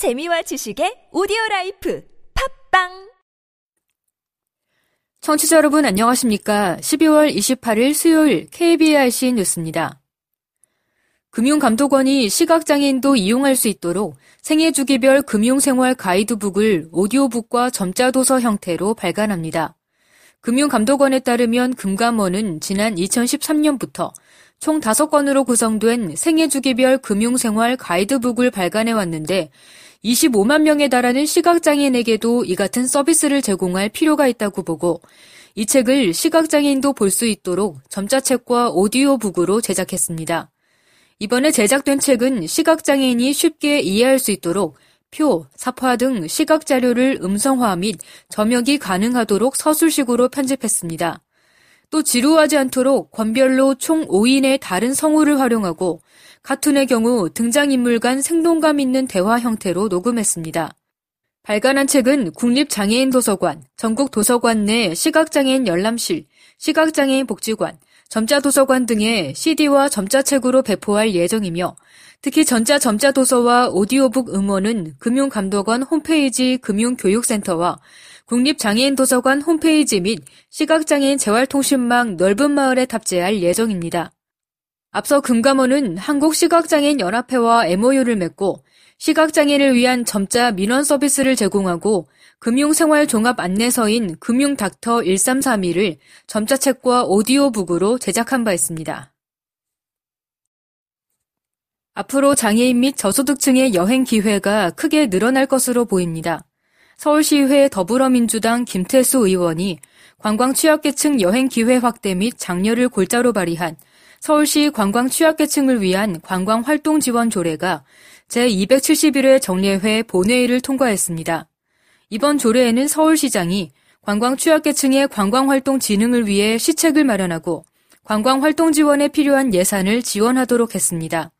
재미와 지식의 오디오 라이프 팟빵 청취자 여러분 안녕하십니까? 12월 28일 수요일 KBRC 뉴스입니다. 금융감독원이 시각장애인도 이용할 수 있도록 생애 주기별 금융생활 가이드북을 오디오북과 점자도서 형태로 발간합니다. 금융감독원에 따르면 금감원은 지난 2013년부터 총 5권으로 구성된 생애 주기별 금융생활 가이드북을 발간해 왔는데 25만 명에 달하는 시각장애인에게도 이 같은 서비스를 제공할 필요가 있다고 보고 이 책을 시각장애인도 볼 수 있도록 점자책과 오디오북으로 제작했습니다. 이번에 제작된 책은 시각장애인이 쉽게 이해할 수 있도록 표, 사파 등 시각 자료를 음성화 및 점역이 가능하도록 서술식으로 편집했습니다. 또 지루하지 않도록 권별로 총 5인의 다른 성우를 활용하고 카툰의 경우 등장인물 간 생동감 있는 대화 형태로 녹음했습니다. 발간한 책은 국립장애인 도서관, 전국 도서관 내 시각장애인 열람실, 시각장애인 복지관, 점자도서관 등의 CD와 점자책으로 배포할 예정이며 특히 전자 점자 도서와 오디오북 음원은 금융감독원 홈페이지 금융교육센터와 국립장애인 도서관 홈페이지 및 시각장애인 재활통신망 넓은 마을에 탑재할 예정입니다. 앞서 금감원은 한국시각장애인 연합회와 MOU를 맺고 시각장애인을 위한 점자 민원 서비스를 제공하고 금융생활 종합 안내서인 금융닥터 1332를 점자책과 오디오북으로 제작한 바 있습니다. 앞으로 장애인 및 저소득층의 여행 기회가 크게 늘어날 것으로 보입니다. 서울시의회 더불어민주당 김태수 의원이 관광 취약계층 여행 기회 확대 및 장려를 골자로 발의한 서울시 관광 취약계층을 위한 관광 활동 지원 조례가 제271회 정례회 본회의를 통과했습니다. 이번 조례에는 서울시장이 관광 취약계층의 관광활동 진흥을 위해 시책을 마련하고 관광활동 지원에 필요한 예산을 지원하도록 했습니다.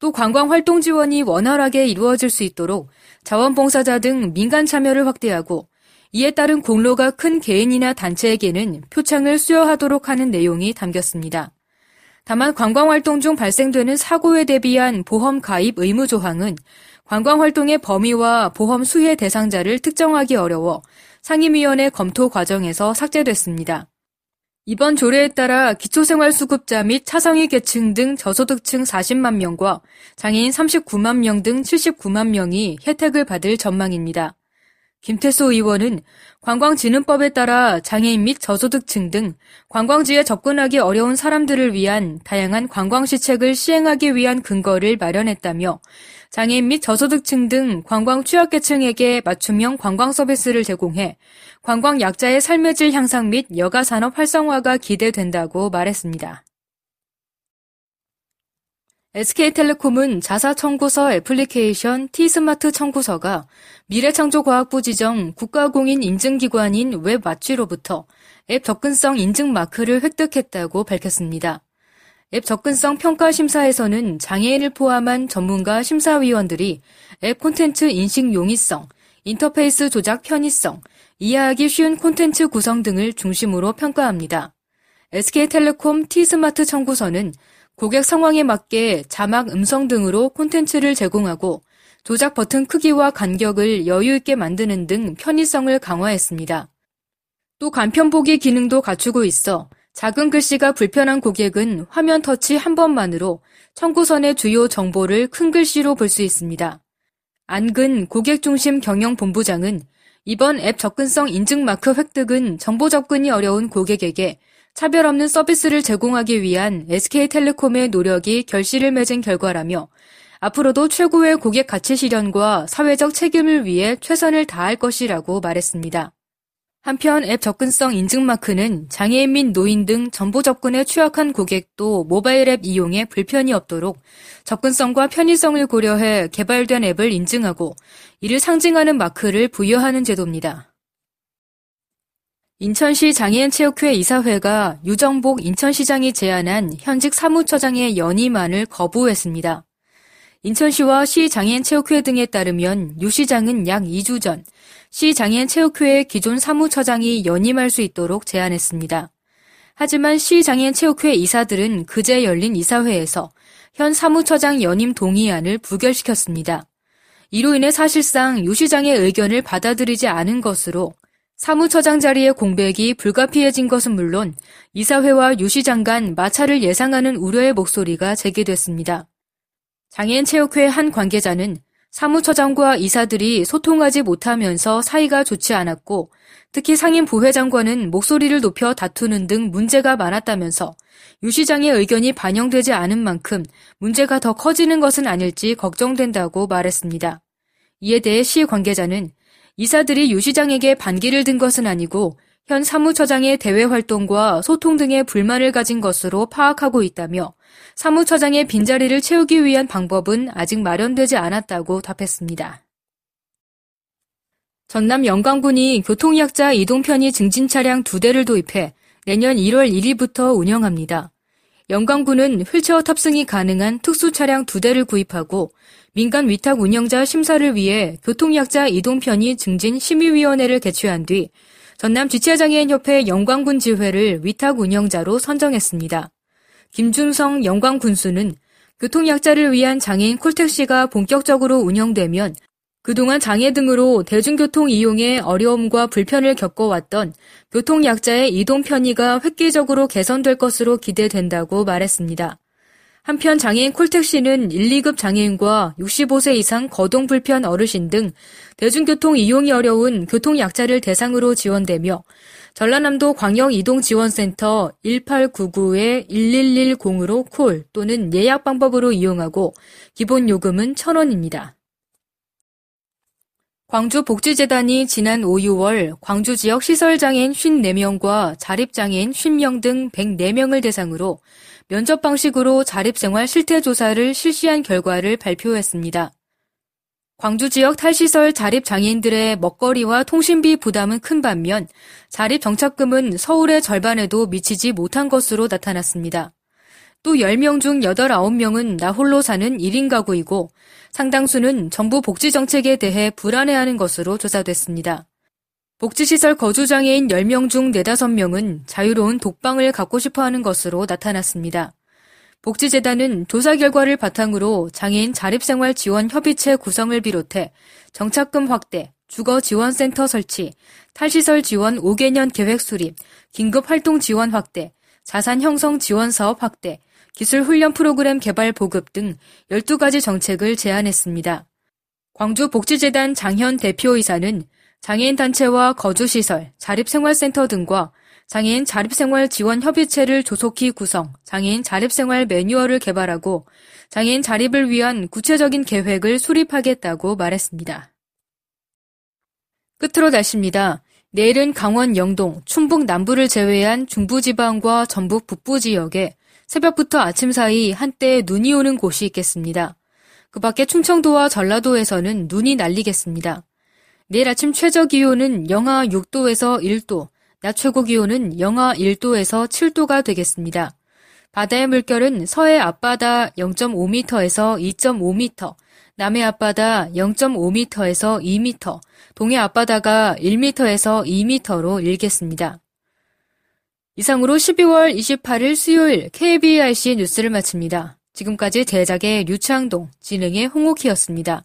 또 관광활동 지원이 원활하게 이루어질 수 있도록 자원봉사자 등 민간 참여를 확대하고 이에 따른 공로가 큰 개인이나 단체에게는 표창을 수여하도록 하는 내용이 담겼습니다. 다만 관광활동 중 발생되는 사고에 대비한 보험 가입 의무 조항은 관광활동의 범위와 보험 수혜 대상자를 특정하기 어려워 상임위원회 검토 과정에서 삭제됐습니다. 이번 조례에 따라 기초생활수급자 및 차상위 계층 등 저소득층 40만 명과 장애인 39만 명 등 79만 명이 혜택을 받을 전망입니다. 김태수 의원은 관광진흥법에 따라 장애인 및 저소득층 등 관광지에 접근하기 어려운 사람들을 위한 다양한 관광시책을 시행하기 위한 근거를 마련했다며 장애인 및 저소득층 등 관광 취약계층에게 맞춤형 관광 서비스를 제공해 관광 약자의 삶의 질 향상 및 여가 산업 활성화가 기대된다고 말했습니다. SK텔레콤은 자사 청구서 애플리케이션 T스마트 청구서가 미래창조과학부 지정 국가공인 인증기관인 웹와치로부터 앱 접근성 인증 마크를 획득했다고 밝혔습니다. 앱 접근성 평가 심사에서는 장애인을 포함한 전문가 심사위원들이 앱 콘텐츠 인식 용이성, 인터페이스 조작 편의성, 이해하기 쉬운 콘텐츠 구성 등을 중심으로 평가합니다. SK텔레콤 T스마트 청구서는 고객 상황에 맞게 자막 음성 등으로 콘텐츠를 제공하고 조작 버튼 크기와 간격을 여유 있게 만드는 등 편의성을 강화했습니다. 또 간편 보기 기능도 갖추고 있어 작은 글씨가 불편한 고객은 화면 터치 한 번만으로 청구선의 주요 정보를 큰 글씨로 볼 수 있습니다. 안근 고객중심 경영본부장은 이번 앱 접근성 인증 마크 획득은 정보 접근이 어려운 고객에게 차별 없는 서비스를 제공하기 위한 SK텔레콤의 노력이 결실을 맺은 결과라며 앞으로도 최고의 고객 가치 실현과 사회적 책임을 위해 최선을 다할 것이라고 말했습니다. 한편 앱 접근성 인증 마크는 장애인 및 노인 등 정보 접근에 취약한 고객도 모바일 앱 이용에 불편이 없도록 접근성과 편의성을 고려해 개발된 앱을 인증하고 이를 상징하는 마크를 부여하는 제도입니다. 인천시 장애인체육회 이사회가 유정복 인천시장이 제안한 현직 사무처장의 연임안을 거부했습니다. 인천시와 시장애인체육회 등에 따르면 유 시장은 약 2주 전 시장애인체육회의 기존 사무처장이 연임할 수 있도록 제안했습니다. 하지만 시장애인체육회 이사들은 그제 열린 이사회에서 현 사무처장 연임 동의안을 부결시켰습니다. 이로 인해 사실상 유 시장의 의견을 받아들이지 않은 것으로 사무처장 자리의 공백이 불가피해진 것은 물론 이사회와 유 시장 간 마찰을 예상하는 우려의 목소리가 제기됐습니다. 장애인 체육회 한 관계자는 사무처장과 이사들이 소통하지 못하면서 사이가 좋지 않았고 특히 상임 부회장과는 목소리를 높여 다투는 등 문제가 많았다면서 유 시장의 의견이 반영되지 않은 만큼 문제가 더 커지는 것은 아닐지 걱정된다고 말했습니다. 이에 대해 시 관계자는 이사들이 유 시장에게 반기를 든 것은 아니고 현 사무처장의 대외 활동과 소통 등의 불만을 가진 것으로 파악하고 있다며 사무처장의 빈자리를 채우기 위한 방법은 아직 마련되지 않았다고 답했습니다. 전남 영광군이 교통약자 이동편의 증진 차량 두 대를 도입해 내년 1월 1일부터 운영합니다. 영광군은 휠체어 탑승이 가능한 특수 차량 두 대를 구입하고 민간 위탁 운영자 심사를 위해 교통약자 이동편의 증진 심의위원회를 개최한 뒤 전남 지체장애인협회 영광군 지회를 위탁 운영자로 선정했습니다. 김준성 영광군수는 교통약자를 위한 장애인 콜택시가 본격적으로 운영되면 그동안 장애 등으로 대중교통 이용에 어려움과 불편을 겪어왔던 교통약자의 이동 편의가 획기적으로 개선될 것으로 기대된다고 말했습니다. 한편 장애인 콜택시는 1, 2급 장애인과 65세 이상 거동 불편 어르신 등 대중교통 이용이 어려운 교통약자를 대상으로 지원되며 전라남도 광역이동지원센터 1899-1110으로 콜 또는 예약 방법으로 이용하고 기본 요금은 1,000원입니다. 광주복지재단이 지난 5, 6월 광주 지역 시설장애인 54명과 자립장애인 50명 등 104명을 대상으로 면접 방식으로 자립생활 실태조사를 실시한 결과를 발표했습니다. 광주 지역 탈시설 자립 장애인들의 먹거리와 통신비 부담은 큰 반면 자립 정착금은 서울의 절반에도 미치지 못한 것으로 나타났습니다. 또 10명 중 8, 9명은 나 홀로 사는 1인 가구이고 상당수는 정부 복지 정책에 대해 불안해하는 것으로 조사됐습니다. 복지시설 거주장애인 10명 중 4, 5명은 자유로운 독방을 갖고 싶어 하는 것으로 나타났습니다. 복지재단은 조사 결과를 바탕으로 장애인 자립생활 지원 협의체 구성을 비롯해 정착금 확대, 주거 지원센터 설치, 탈시설 지원 5개년 계획 수립, 긴급 활동 지원 확대, 자산 형성 지원 사업 확대, 기술 훈련 프로그램 개발 보급 등 12가지 정책을 제안했습니다. 광주복지재단 장현 대표이사는 장애인 단체와 거주시설, 자립생활센터 등과 장애인 자립생활 지원 협의체를 조속히 구성, 장애인 자립생활 매뉴얼을 개발하고 장애인 자립을 위한 구체적인 계획을 수립하겠다고 말했습니다. 끝으로 날씨입니다. 내일은 강원 영동, 충북 남부를 제외한 중부지방과 전북 북부 지역에 새벽부터 아침 사이 한때 눈이 오는 곳이 있겠습니다. 그 밖에 충청도와 전라도에서는 눈이 날리겠습니다. 내일 아침 최저 기온은 영하 6도에서 1도, 낮 최고 기온은 영하 1도에서 7도가 되겠습니다. 바다의 물결은 서해 앞바다 0.5m에서 2.5m, 남해 앞바다 0.5m에서 2m, 동해 앞바다가 1m에서 2m로 일겠습니다. 이상으로 12월 28일 수요일 KBRC 뉴스를 마칩니다. 지금까지 대작의 류창동, 진행의 홍옥희였습니다.